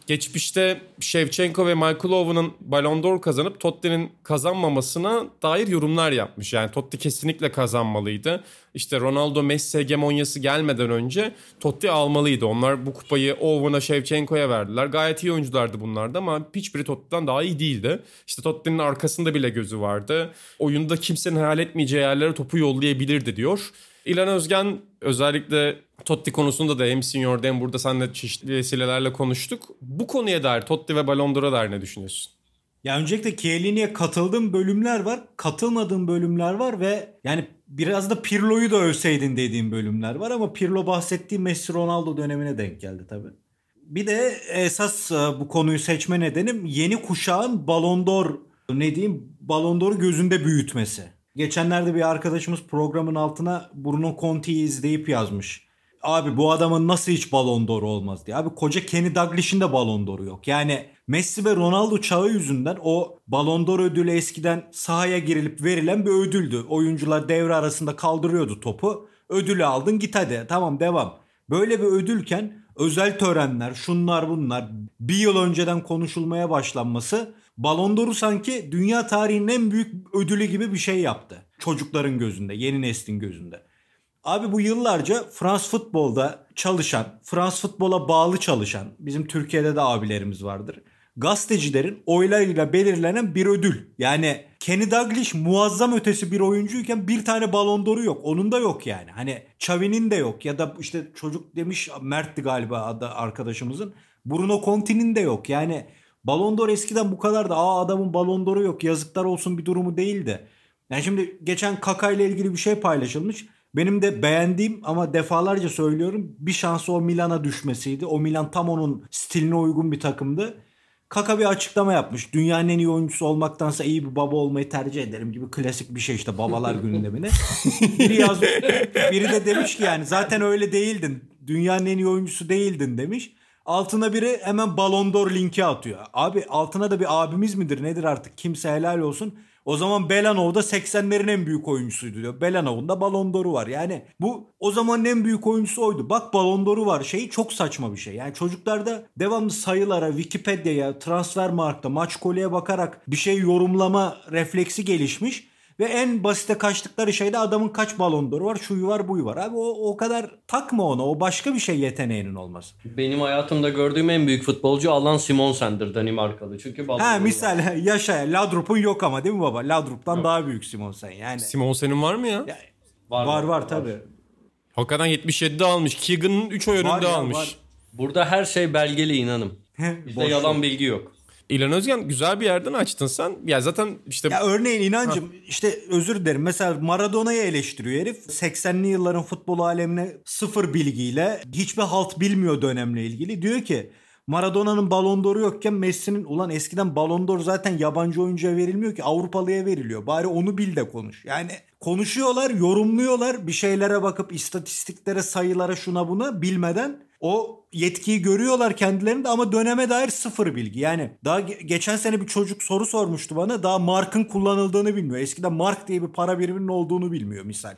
geçmişte Shevchenko ve Michael Owen'ın Ballon d'Or kazanıp Totti'nin kazanmamasına dair yorumlar yapmış. Yani Totti kesinlikle kazanmalıydı. İşte Ronaldo Messi hegemonyası gelmeden önce Totti almalıydı. Onlar bu kupayı Owen'a Shevchenko'ya verdiler. Gayet iyi oyunculardı bunlardı ama hiçbiri Totti'den daha iyi değildi. İşte Totti'nin arkasında bile gözü vardı. Oyunda kimsenin hayal etmeyeceği yerlere topu yollayabilirdi diyor. İlhan Özgen özellikle Totti konusunda da hem Senior'da hem burada seninle çeşitli vesilelerle konuştuk. Bu konuya dair Totti ve Ballon d'Or'a dair ne düşünüyorsun? Ya öncelikle Chiellini'ye katıldığım bölümler var, katılmadığım bölümler var ve yani biraz da Pirlo'yu da övseydin dediğim bölümler var ama Pirlo bahsettiği Messi Ronaldo dönemine denk geldi tabii. Bir de esas bu konuyu seçme nedenim yeni kuşağın Ballon d'Or ne diyeyim Ballon d'Or'u gözünde büyütmesi. Geçenlerde bir arkadaşımız programın altına Bruno Conti'yi izleyip yazmış. Abi bu adamın nasıl hiç Ballon d'Or olmaz diye. Abi koca Kenny Dalglish'in de Ballon d'Or'u yok. Yani Messi ve Ronaldo çağı yüzünden o Ballon d'Or ödülü eskiden sahaya girilip verilen bir ödüldü. Oyuncular devre arasında kaldırıyordu topu. Ödülü aldın git hadi tamam devam. Böyle bir ödülken özel törenler şunlar bunlar bir yıl önceden konuşulmaya başlanması Ballon d'Or'u sanki dünya tarihinin en büyük ödülü gibi bir şey yaptı. Çocukların gözünde, yeni neslin gözünde. Abi bu yıllarca Frans futbolda çalışan, Frans futbola bağlı çalışan, bizim Türkiye'de de abilerimiz vardır. Gazetecilerin oylarıyla belirlenen bir ödül. Yani Kenny Dalglish muazzam ötesi bir oyuncuyken bir tane Ballon d'Or'u yok. Onun da yok yani. Hani Xavi'nin de yok ya da işte çocuk demiş Mert'ti galiba adı arkadaşımızın. Bruno Conti'nin de yok. Yani Ballon d'Or eskiden bu kadar da aa adamın Ballon d'Or'u yok yazıklar olsun bir durumu değildi. Yani şimdi geçen Kaka ile ilgili bir şey paylaşılmış. Benim de beğendiğim ama defalarca söylüyorum bir şansı o Milan'a düşmesiydi. O Milan tam onun stiline uygun bir takımdı. Kaka bir açıklama yapmış. Dünyanın en iyi oyuncusu olmaktansa iyi bir baba olmayı tercih ederim gibi klasik bir şey işte babalar gündemine. biri yaz biri de demiş ki yani zaten öyle değildin. Dünyanın en iyi oyuncusu değildin demiş. Altına biri hemen Ballon d'Or linki atıyor. Abi altına da bir abimiz midir nedir artık kimse helal olsun. O zaman Belanov da 80'lerin en büyük oyuncusuydu diyor. Belanov'un da Ballon var. Yani bu o zamanın en büyük oyuncusu oydu. Bak Ballon d'Or'u var. Şey çok saçma bir şey. Yani çocuklarda devamlı sayılara, Wikipedia'ya, Transfermarkt'a, maç kolye bakarak bir şey yorumlama refleksi gelişmiş. Ve en basite kaçtıkları şey de adamın kaç balon d'Or'u var, şuyu var, buyu var. Abi o, o kadar takma ona. O başka bir şey yeteneğinin olmaz. Benim hayatımda gördüğüm en büyük futbolcu Alan Simonsen'dir Danimarkalı. Çünkü Ha misal var. yaşa. Ladrup'un yok ama değil mi baba? Ladrup'tan yok. daha büyük Simonsen yani. Simonsen'in var mı ya? ya var, var var, var tabii. Hakikaten 77'de almış. Keegan'ın 3 oy önünde var almış. var. Burada her şey belgeli inanım. Bizde yalan bilgi yok. İlhan Özgen güzel bir yerden açtın sen. Ya zaten işte... Ya örneğin inancım ha. işte özür dilerim. Mesela Maradona'yı eleştiriyor herif. 80'li yılların futbol alemine sıfır bilgiyle hiçbir halt bilmiyor dönemle ilgili. Diyor ki Maradona'nın Ballon d'Or'u yokken Messi'nin ulan eskiden Ballon d'Or zaten yabancı oyuncuya verilmiyor ki Avrupalıya veriliyor. Bari onu bil de konuş. Yani konuşuyorlar, yorumluyorlar bir şeylere bakıp istatistiklere, sayılara şuna buna bilmeden o yetkiyi görüyorlar kendilerinde ama döneme dair sıfır bilgi. Yani daha ge- geçen sene bir çocuk soru sormuştu bana. Daha markın kullanıldığını bilmiyor. Eskiden mark diye bir para biriminin olduğunu bilmiyor misal.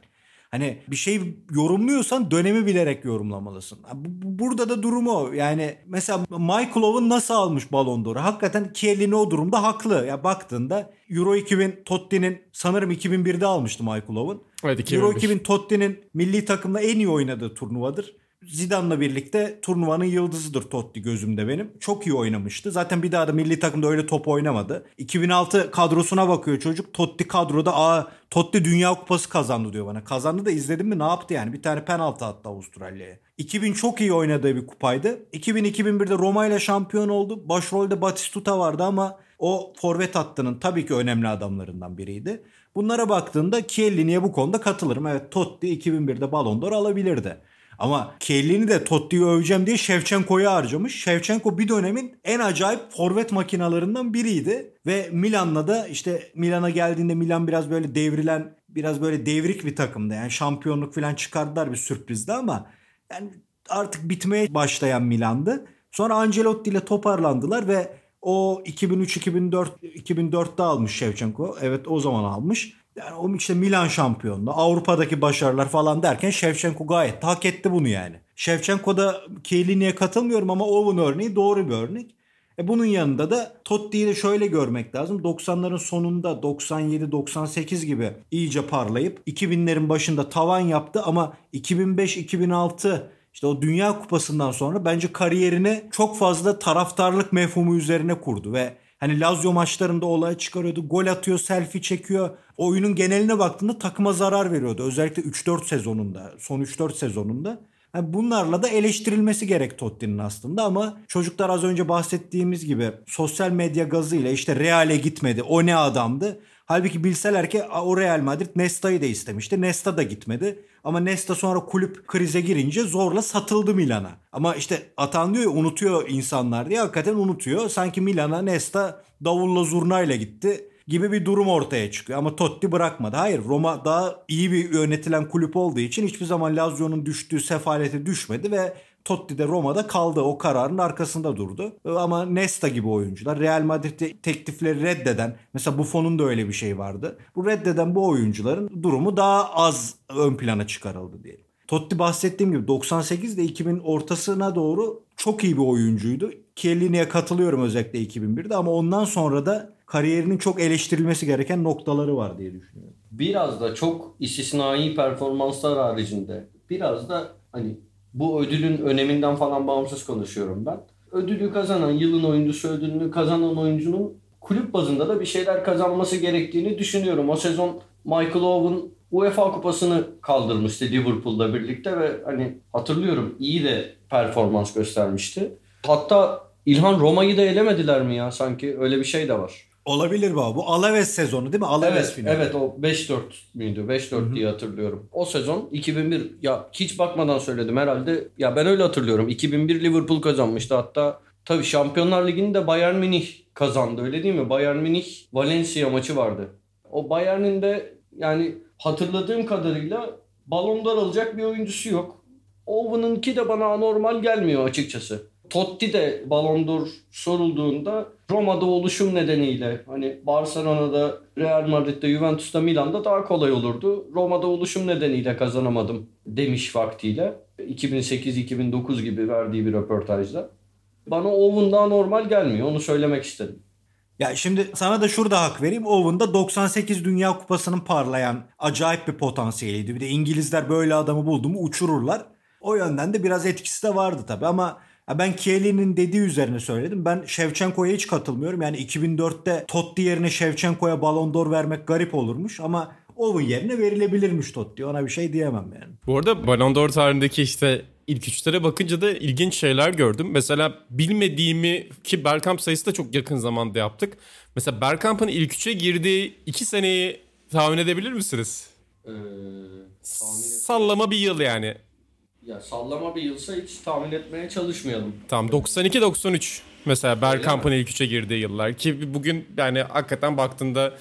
Hani bir şey yorumluyorsan dönemi bilerek yorumlamalısın. Burada da durum o. Yani mesela Michael Owen nasıl almış Ballon d'Or'u? Hakikaten Chiellini o durumda haklı. Ya baktığında Euro 2000 Totti'nin sanırım 2001'de almıştı Michael Owen. Evet, 2001. Euro 2000 Totti'nin milli takımda en iyi oynadığı turnuvadır. Zidane'la birlikte turnuvanın yıldızıdır Totti gözümde benim. Çok iyi oynamıştı. Zaten bir daha da milli takımda öyle top oynamadı. 2006 kadrosuna bakıyor çocuk. Totti kadroda aa Totti Dünya Kupası kazandı diyor bana. Kazandı da izledim mi ne yaptı yani? Bir tane penaltı attı Avustralya'ya. 2000 çok iyi oynadığı bir kupaydı. 2000-2001'de Roma ile şampiyon oldu. Başrolde Batistuta vardı ama o forvet hattının tabii ki önemli adamlarından biriydi. Bunlara baktığında Chiellini'ye bu konuda katılırım. Evet Totti 2001'de Ballon d'Or alabilirdi. Ama Kellini de Totti'yi öveceğim diye Shevchenko'ya harcamış. Shevchenko bir dönemin en acayip forvet makinalarından biriydi. Ve Milan'la da işte Milan'a geldiğinde Milan biraz böyle devrilen, biraz böyle devrik bir takımdı. Yani şampiyonluk falan çıkardılar bir sürprizdi ama yani artık bitmeye başlayan Milan'dı. Sonra Ancelotti ile toparlandılar ve o 2003-2004 2004'te almış Shevchenko. Evet o zaman almış. Yani o işte Milan şampiyonluğu, Avrupa'daki başarılar falan derken Shevchenko gayet hak etti bunu yani. Shevchenko da Chiellini'ye katılmıyorum ama Owen örneği doğru bir örnek. E bunun yanında da Totti'yi de şöyle görmek lazım. 90'ların sonunda 97-98 gibi iyice parlayıp 2000'lerin başında tavan yaptı ama 2005-2006 işte o Dünya Kupası'ndan sonra bence kariyerini çok fazla taraftarlık mefhumu üzerine kurdu ve Hani Lazio maçlarında olay çıkarıyordu. Gol atıyor, selfie çekiyor. Oyunun geneline baktığında takıma zarar veriyordu. Özellikle 3-4 sezonunda, son 3-4 sezonunda. Yani bunlarla da eleştirilmesi gerek Totti'nin aslında ama çocuklar az önce bahsettiğimiz gibi sosyal medya gazıyla işte Real'e gitmedi. O ne adamdı? Halbuki bilseler ki o Real Madrid Nesta'yı da istemişti. Nesta da gitmedi. Ama Nesta sonra kulüp krize girince zorla satıldı Milan'a. Ama işte Atan diyor ya unutuyor insanlar diye hakikaten unutuyor. Sanki Milan'a Nesta davulla zurnayla gitti gibi bir durum ortaya çıkıyor. Ama Totti bırakmadı. Hayır Roma daha iyi bir yönetilen kulüp olduğu için hiçbir zaman Lazio'nun düştüğü sefalete düşmedi ve Totti de Roma'da kaldı. O kararın arkasında durdu. Ama Nesta gibi oyuncular Real Madrid'de teklifleri reddeden mesela Buffon'un da öyle bir şey vardı. Bu reddeden bu oyuncuların durumu daha az ön plana çıkarıldı diyelim. Totti bahsettiğim gibi 98 ile 2000 ortasına doğru çok iyi bir oyuncuydu. Chiellini'ye katılıyorum özellikle 2001'de ama ondan sonra da kariyerinin çok eleştirilmesi gereken noktaları var diye düşünüyorum. Biraz da çok istisnai performanslar haricinde biraz da hani bu ödülün öneminden falan bağımsız konuşuyorum ben. Ödülü kazanan, yılın oyuncusu ödülünü kazanan oyuncunun kulüp bazında da bir şeyler kazanması gerektiğini düşünüyorum. O sezon Michael Owen UEFA kupasını kaldırmıştı Liverpool'la birlikte ve hani hatırlıyorum iyi de performans göstermişti. Hatta İlhan Roma'yı da elemediler mi ya sanki öyle bir şey de var. Olabilir bu. Bu Alaves sezonu değil mi? Alaves evet, finali. Evet o 5-4 müydü? 5-4 diye hatırlıyorum. O sezon 2001 ya hiç bakmadan söyledim herhalde. Ya ben öyle hatırlıyorum. 2001 Liverpool kazanmıştı hatta. Tabii Şampiyonlar Ligi'ni de Bayern Münih kazandı öyle değil mi? Bayern Münih Valencia maçı vardı. O Bayern'in de yani hatırladığım kadarıyla Ballon d'Or alacak bir oyuncusu yok. Owen'ınki de bana anormal gelmiyor açıkçası. Totti de Ballon d'Or sorulduğunda Roma'da oluşum nedeniyle hani Barcelona'da, Real Madrid'de, Juventus'ta, Milan'da daha kolay olurdu. Roma'da oluşum nedeniyle kazanamadım demiş vaktiyle. 2008-2009 gibi verdiği bir röportajda. Bana Owen daha normal gelmiyor. Onu söylemek istedim. Ya şimdi sana da şurada hak vereyim. Owen'da 98 Dünya Kupası'nın parlayan acayip bir potansiyeliydi. Bir de İngilizler böyle adamı buldu mu uçururlar. O yönden de biraz etkisi de vardı tabii ama ben Kelly'nin dediği üzerine söyledim. Ben Shevchenko'ya hiç katılmıyorum. Yani 2004'te Totti yerine Shevchenko'ya Ballon d'Or vermek garip olurmuş ama Owen yerine verilebilirmiş Totti. Ona bir şey diyemem yani. Bu arada Ballon d'Or tarihindeki işte ilk üçlere bakınca da ilginç şeyler gördüm. Mesela bilmediğimi ki Bergkamp sayısı da çok yakın zamanda yaptık. Mesela Bergkamp'ın ilk üçe girdiği iki seneyi tahmin edebilir misiniz? Ee, Sallama bir yıl yani. Ya sallama bir yılsa hiç tahmin etmeye çalışmayalım. Tamam 92-93 mesela Bergkamp'ın ilk üçe girdiği yıllar ki bugün yani hakikaten baktığında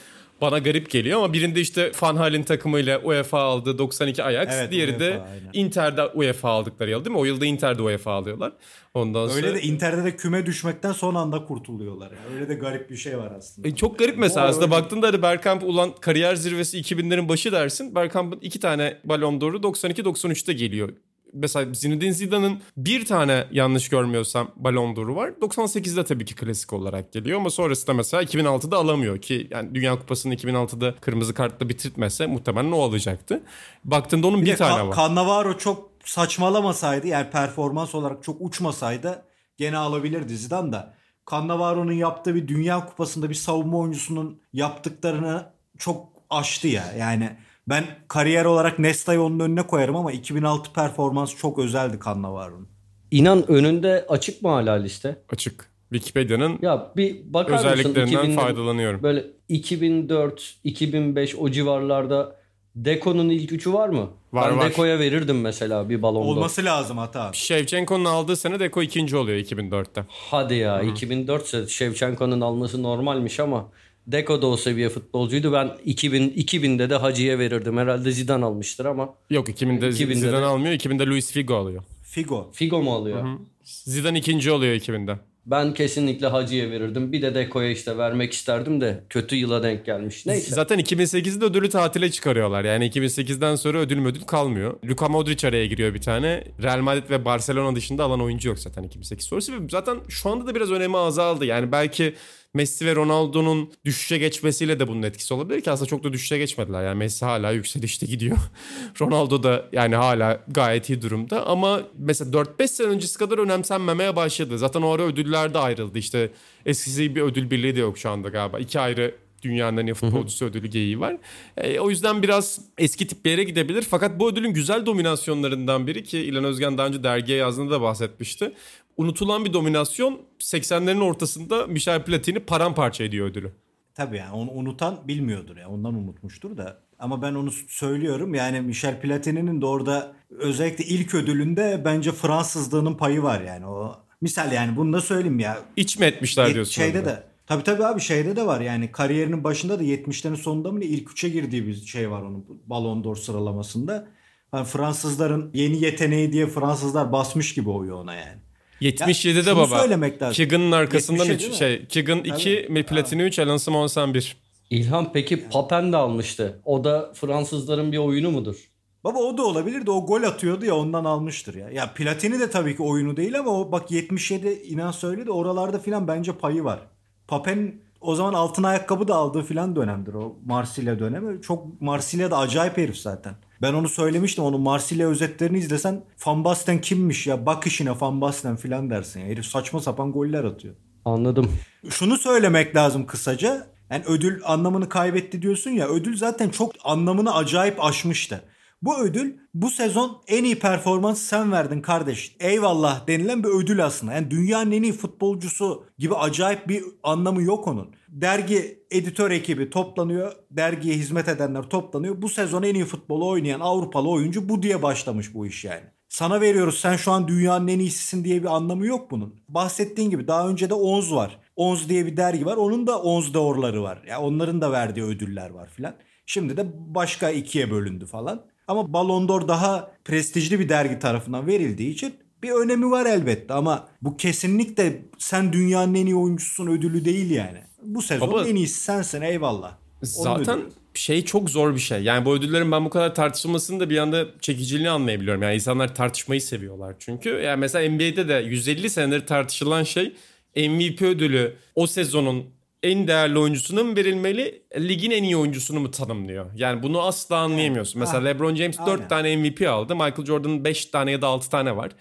bana garip geliyor ama birinde işte Van Halen takımıyla UEFA aldı 92 Ajax. Evet, diğeri UEFA, de aynen. Inter'de UEFA aldıkları yıl değil mi? O yılda Inter'de UEFA alıyorlar. Ondan sonra Öyle de Inter'de de küme düşmekten son anda kurtuluyorlar. Yani. Öyle de garip bir şey var aslında. E, çok garip mesela Bu aslında öyle. baktığında hani Bergkamp ulan kariyer zirvesi 2000'lerin başı dersin. Bergkamp'ın iki tane Ballon d'Or'u 92-93'te geliyor. Mesela Zinedine Zidane'ın bir tane yanlış görmüyorsam Ballon d'Or'u var. 98'de tabii ki klasik olarak geliyor ama sonrasında mesela 2006'da alamıyor ki yani Dünya Kupası'nı 2006'da kırmızı kartla bitirtmese muhtemelen o alacaktı. Baktığında onun bir, Bir tane Ka- var. Cannavaro çok saçmalamasaydı yani performans olarak çok uçmasaydı gene alabilirdi Zidane da. Cannavaro'nun yaptığı bir Dünya Kupası'nda bir savunma oyuncusunun yaptıklarını çok aştı ya. Yani ben kariyer olarak Nesta'yı onun önüne koyarım ama 2006 performans çok özeldi Cannavaro'nun. İnan önünde açık mı hala liste? Açık. Wikipedia'nın Ya bir bakar mısın? özelliklerinden 2000'de faydalanıyorum. Böyle 2004, 2005 o civarlarda Deko'nun ilk üçü var mı? Var, ben var. Deko'ya verirdim mesela bir balonda. Olması lazım hata. Shevchenko'nun aldığı sene Deko ikinci oluyor 2004'te. Hadi ya 2004 ise Şevçenko'nun alması normalmiş ama Deko da o seviye futbolcuydu. Ben 2000 2000'de de Hacı'ya verirdim. Herhalde Zidane almıştır ama Yok 2000'de, 2000'de Zidane de- almıyor. 2000'de Luis Figo alıyor. Figo. Figo mu alıyor? Zidane ikinci oluyor 2000'de. Ben kesinlikle Hacı'ya verirdim. Bir de Deko'ya işte vermek isterdim de kötü yıla denk gelmiş. Neyse. Zaten 2008'de ödülü tatile çıkarıyorlar. Yani 2008'den sonra ödül ödül kalmıyor. Luka Modric araya giriyor bir tane. Real Madrid ve Barcelona dışında alan oyuncu yok zaten 2008 sonrası. Ve zaten şu anda da biraz önemi azaldı. Yani belki Messi ve Ronaldo'nun düşüşe geçmesiyle de bunun etkisi olabilir ki aslında çok da düşüşe geçmediler. Yani Messi hala yükselişte gidiyor. Ronaldo da yani hala gayet iyi durumda ama mesela 4-5 sene öncesi kadar önemsenmemeye başladı. Zaten o ara ödüller de ayrıldı. İşte eskisi bir ödül birliği de yok şu anda galiba. İki ayrı dünyanın en iyi futbolcusu ödülü geyiği var. E, o yüzden biraz eski tiplere gidebilir. Fakat bu ödülün güzel dominasyonlarından biri ki İlhan Özgen daha önce dergiye yazdığında da bahsetmişti. Unutulan bir dominasyon 80'lerin ortasında Michel Platini paramparça ediyor ödülü. Tabii yani onu unutan bilmiyordur ya. Ondan unutmuştur da. Ama ben onu söylüyorum. Yani Michel Platini'nin de orada özellikle ilk ödülünde bence Fransızlığının payı var yani. O misal yani bunu da söyleyeyim ya. İç mi etmişler diyorsun? Şeyde de tabii tabii abi şeyde de var yani kariyerinin başında da 70'lerin sonunda mı ne ilk üçe girdiği bir şey var onun Ballon d'Or sıralamasında. Hani Fransızların yeni yeteneği diye Fransızlar basmış gibi oluyor ona yani. 77'de şunu baba. söylemek lazım. Keegan'ın arkasından 70'e 3 değil mi? şey. Keegan 2, Platini 3, Alan Simonsen 1. İlhan peki Papen de almıştı. O da Fransızların bir oyunu mudur? Baba o da olabilir de o gol atıyordu ya ondan almıştır ya. Ya Platini de tabii ki oyunu değil ama o bak 77 inan söyledi oralarda filan bence payı var. Papen o zaman altın ayakkabı da aldığı filan dönemdir o Marsilya dönemi. Çok Marsilya da acayip herif zaten. Ben onu söylemiştim onun Marsilya özetlerini izlesen Van Basten kimmiş ya bak işine Van Basten filan dersin. Ya. Herif saçma sapan goller atıyor. Anladım. Şunu söylemek lazım kısaca. Yani ödül anlamını kaybetti diyorsun ya. Ödül zaten çok anlamını acayip aşmıştı. Bu ödül bu sezon en iyi performans sen verdin kardeş. Eyvallah denilen bir ödül aslında. Yani dünyanın en iyi futbolcusu gibi acayip bir anlamı yok onun. Dergi editör ekibi toplanıyor. Dergiye hizmet edenler toplanıyor. Bu sezon en iyi futbolu oynayan Avrupalı oyuncu bu diye başlamış bu iş yani. Sana veriyoruz sen şu an dünyanın en iyisisin diye bir anlamı yok bunun. Bahsettiğin gibi daha önce de Onz var. Onz diye bir dergi var. Onun da Onz D'Or'ları var. Ya onların da verdiği ödüller var filan. Şimdi de başka ikiye bölündü falan. Ama Ballon d'Or daha prestijli bir dergi tarafından verildiği için bir önemi var elbette ama bu kesinlikle sen dünyanın en iyi oyuncusun ödülü değil yani. Bu sezon Baba- en iyisi sensin eyvallah. Onun Zaten ödülü. şey çok zor bir şey. Yani bu ödüllerin ben bu kadar tartışılmasını da bir anda çekiciliğini anlayabiliyorum. Yani insanlar tartışmayı seviyorlar çünkü. Yani mesela NBA'de de 150 senedir tartışılan şey MVP ödülü o sezonun en değerli oyuncusuna mı verilmeli, ligin en iyi oyuncusunu mu tanımlıyor? Yani bunu asla anlayamıyorsun. Mesela Ha, LeBron James 4 aynen. tane MVP aldı. Michael Jordan'ın 5 tane ya da 6 tane var.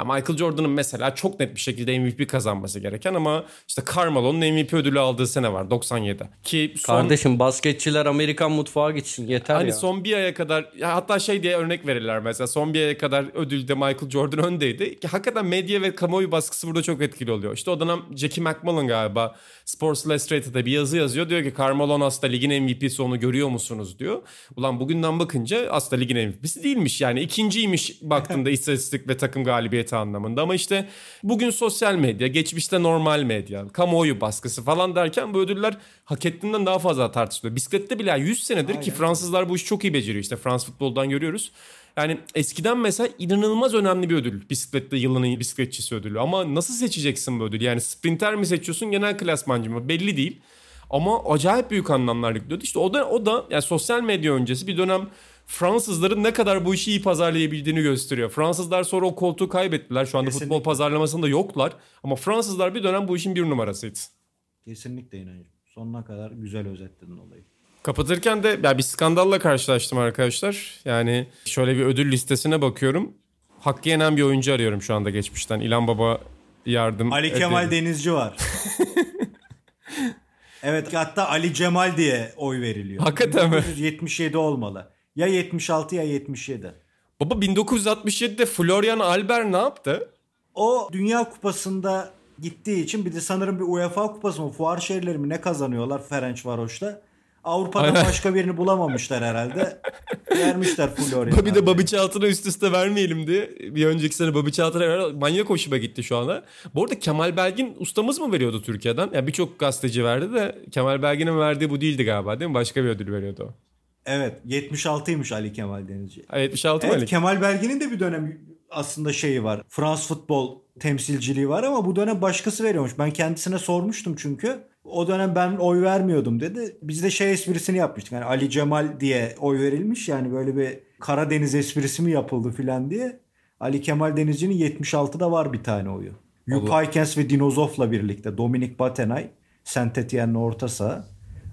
Ya Michael Jordan'ın mesela çok net bir şekilde MVP kazanması gereken ama işte Carmelo'nun MVP ödülü aldığı sene var 97. Ki son Kardeşim basketçiler Amerikan mutfağa gitsin yeter Hani ya. son bir aya kadar ya hatta şey diye örnek verirler mesela son bir aya kadar ödülde Michael Jordan öndeydi. Ki hakikaten medya ve kamuoyu baskısı burada çok etkili oluyor. İşte o dönem Jackie McMullen galiba Sports Illustrated'da bir yazı yazıyor. Diyor ki Carmelo aslında ligin MVP'si onu görüyor musunuz diyor. Ulan bugünden bakınca aslında ligin MVP'si değilmiş. Yani ikinciymiş baktığında istatistik ve takım galibiyet kalite anlamında. Ama işte bugün sosyal medya, geçmişte normal medya, kamuoyu baskısı falan derken bu ödüller hak ettiğinden daha fazla tartışılıyor. Bisiklette bile 100 senedir Aynen. ki Fransızlar bu işi çok iyi beceriyor. İşte Frans futboldan görüyoruz. Yani eskiden mesela inanılmaz önemli bir ödül. Bisiklette yılının bisikletçisi ödülü. Ama nasıl seçeceksin bu ödülü? Yani sprinter mi seçiyorsun genel klasmancı mı? Belli değil. Ama acayip büyük anlamlar yüklüyordu. İşte o da o da yani sosyal medya öncesi bir dönem Fransızların ne kadar bu işi iyi pazarlayabildiğini gösteriyor. Fransızlar sonra o koltuğu kaybettiler. Şu anda Kesinlikle. futbol pazarlamasında yoklar. Ama Fransızlar bir dönem bu işin bir numarasıydı. Kesinlikle inancım. Sonuna kadar güzel özetledin olayı. Kapatırken de ya bir skandalla karşılaştım arkadaşlar. Yani şöyle bir ödül listesine bakıyorum. Hakkı yenen bir oyuncu arıyorum şu anda geçmişten. İlan Baba yardım. Ali Kemal Denizci var. evet hatta Ali Cemal diye oy veriliyor. Hakikaten mi? 1977 olmalı. Ya 76 ya 77. Baba 1967'de Florian Albert ne yaptı? O Dünya Kupası'nda gittiği için bir de sanırım bir UEFA Kupası mı fuar şehirleri mi ne kazanıyorlar Ferencvaros'ta. Avrupa'da başka birini bulamamışlar herhalde. Vermişler Florian. Bir de Bobby Charlton'a üst üste vermeyelim diye. Bir önceki sene Bobby Charlton'a manyak hoşuma gitti şu anda. Bu arada Kemal Belgin ustamız mı veriyordu Türkiye'den? Yani birçok gazeteci verdi de Kemal Belgin'in verdiği bu değildi galiba değil mi? Başka bir ödül veriyordu o. Evet 76'ymış Ali Kemal Denizci. 76 evet, Ali. Kemal Belgin'in de bir dönem aslında şeyi var. Frans futbol temsilciliği var ama bu dönem başkası veriyormuş. Ben kendisine sormuştum çünkü. O dönem ben oy vermiyordum dedi. Biz de şey esprisini yapmıştık. Yani Ali Cemal diye oy verilmiş. Yani böyle bir Karadeniz esprisi mi yapıldı filan diye. Ali Kemal Denizci'nin 76'da var bir tane oyu. Yupaykens ve Dinozof'la birlikte. Dominik Batenay, Saint Etienne'in orta saha.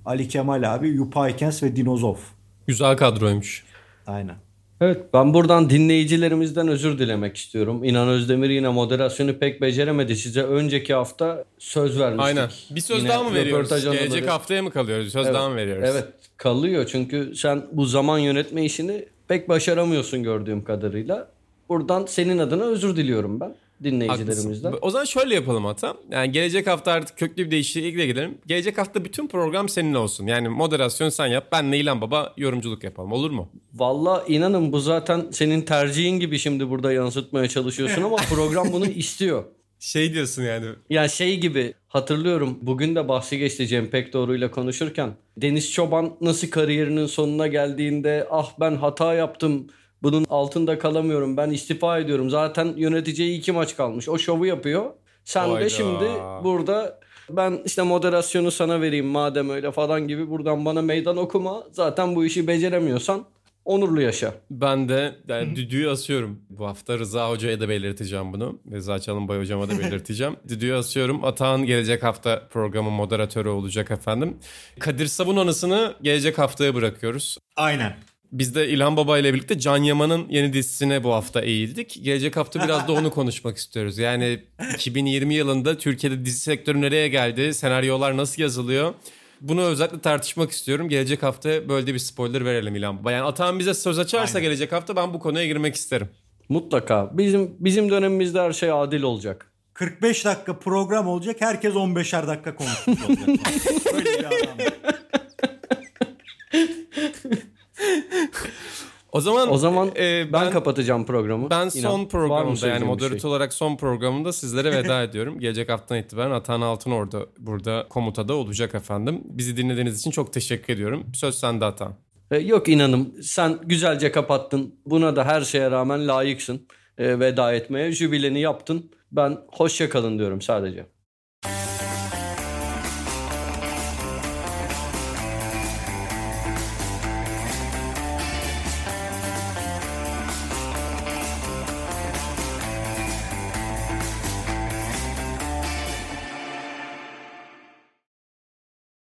Ali Kemal abi, Yupaykens ve Dinozof. Güzel kadroymuş. Aynen. Evet ben buradan dinleyicilerimizden özür dilemek istiyorum. İnan Özdemir yine moderasyonu pek beceremedi. Size önceki hafta söz vermiştik. Aynen. Bir söz yine daha mı veriyoruz? Gelecek haftaya mı kalıyoruz? Söz evet, daha mı veriyoruz? Evet kalıyor çünkü sen bu zaman yönetme işini pek başaramıyorsun gördüğüm kadarıyla. Buradan senin adına özür diliyorum ben dinleyicilerimizden. Haklısın. O zaman şöyle yapalım hata. Yani gelecek hafta artık köklü bir değişiklikle gidelim. Gelecek hafta bütün program senin olsun. Yani moderasyon sen yap. Ben İlan Baba yorumculuk yapalım. Olur mu? Valla inanın bu zaten senin tercihin gibi şimdi burada yansıtmaya çalışıyorsun ama program bunu istiyor. Şey diyorsun yani. Ya şey gibi hatırlıyorum bugün de bahsi geçti Cem Pekdoğru ile konuşurken. Deniz Çoban nasıl kariyerinin sonuna geldiğinde ah ben hata yaptım bunun altında kalamıyorum. Ben istifa ediyorum. Zaten yöneticiye iki maç kalmış. O şovu yapıyor. Sen Hayda. de şimdi burada ben işte moderasyonu sana vereyim madem öyle falan gibi buradan bana meydan okuma. Zaten bu işi beceremiyorsan onurlu yaşa. Ben de yani düdüğü asıyorum. Bu hafta Rıza Hoca'ya da belirteceğim bunu. Rıza Çalınbay Hocama da belirteceğim. düdüğü asıyorum. Atağan gelecek hafta programın moderatörü olacak efendim. Kadir Sabun anısını gelecek haftaya bırakıyoruz. Aynen. Biz de İlhan Baba ile birlikte Can Yaman'ın yeni dizisine bu hafta eğildik. Gelecek hafta biraz da onu konuşmak istiyoruz. Yani 2020 yılında Türkiye'de dizi sektörü nereye geldi? Senaryolar nasıl yazılıyor? Bunu özellikle tartışmak istiyorum. Gelecek hafta böyle bir spoiler verelim İlhan Baba. Yani Atahan bize söz açarsa Aynen. gelecek hafta ben bu konuya girmek isterim. Mutlaka. Bizim bizim dönemimizde her şey adil olacak. 45 dakika program olacak. Herkes 15'er dakika konuşmuş olacak. Böyle bir adam. O zaman o zaman e, ben, ben kapatacağım programı. Ben son İnan, programda yani moderatör şey? olarak son programında sizlere veda ediyorum. Gelecek haftadan itibaren Atan Altın orada burada komutada olacak efendim. Bizi dinlediğiniz için çok teşekkür ediyorum. Söz sende Atan. E, yok inanım sen güzelce kapattın. Buna da her şeye rağmen layıksın. E, veda etmeye jübileni yaptın. Ben hoşça kalın diyorum sadece.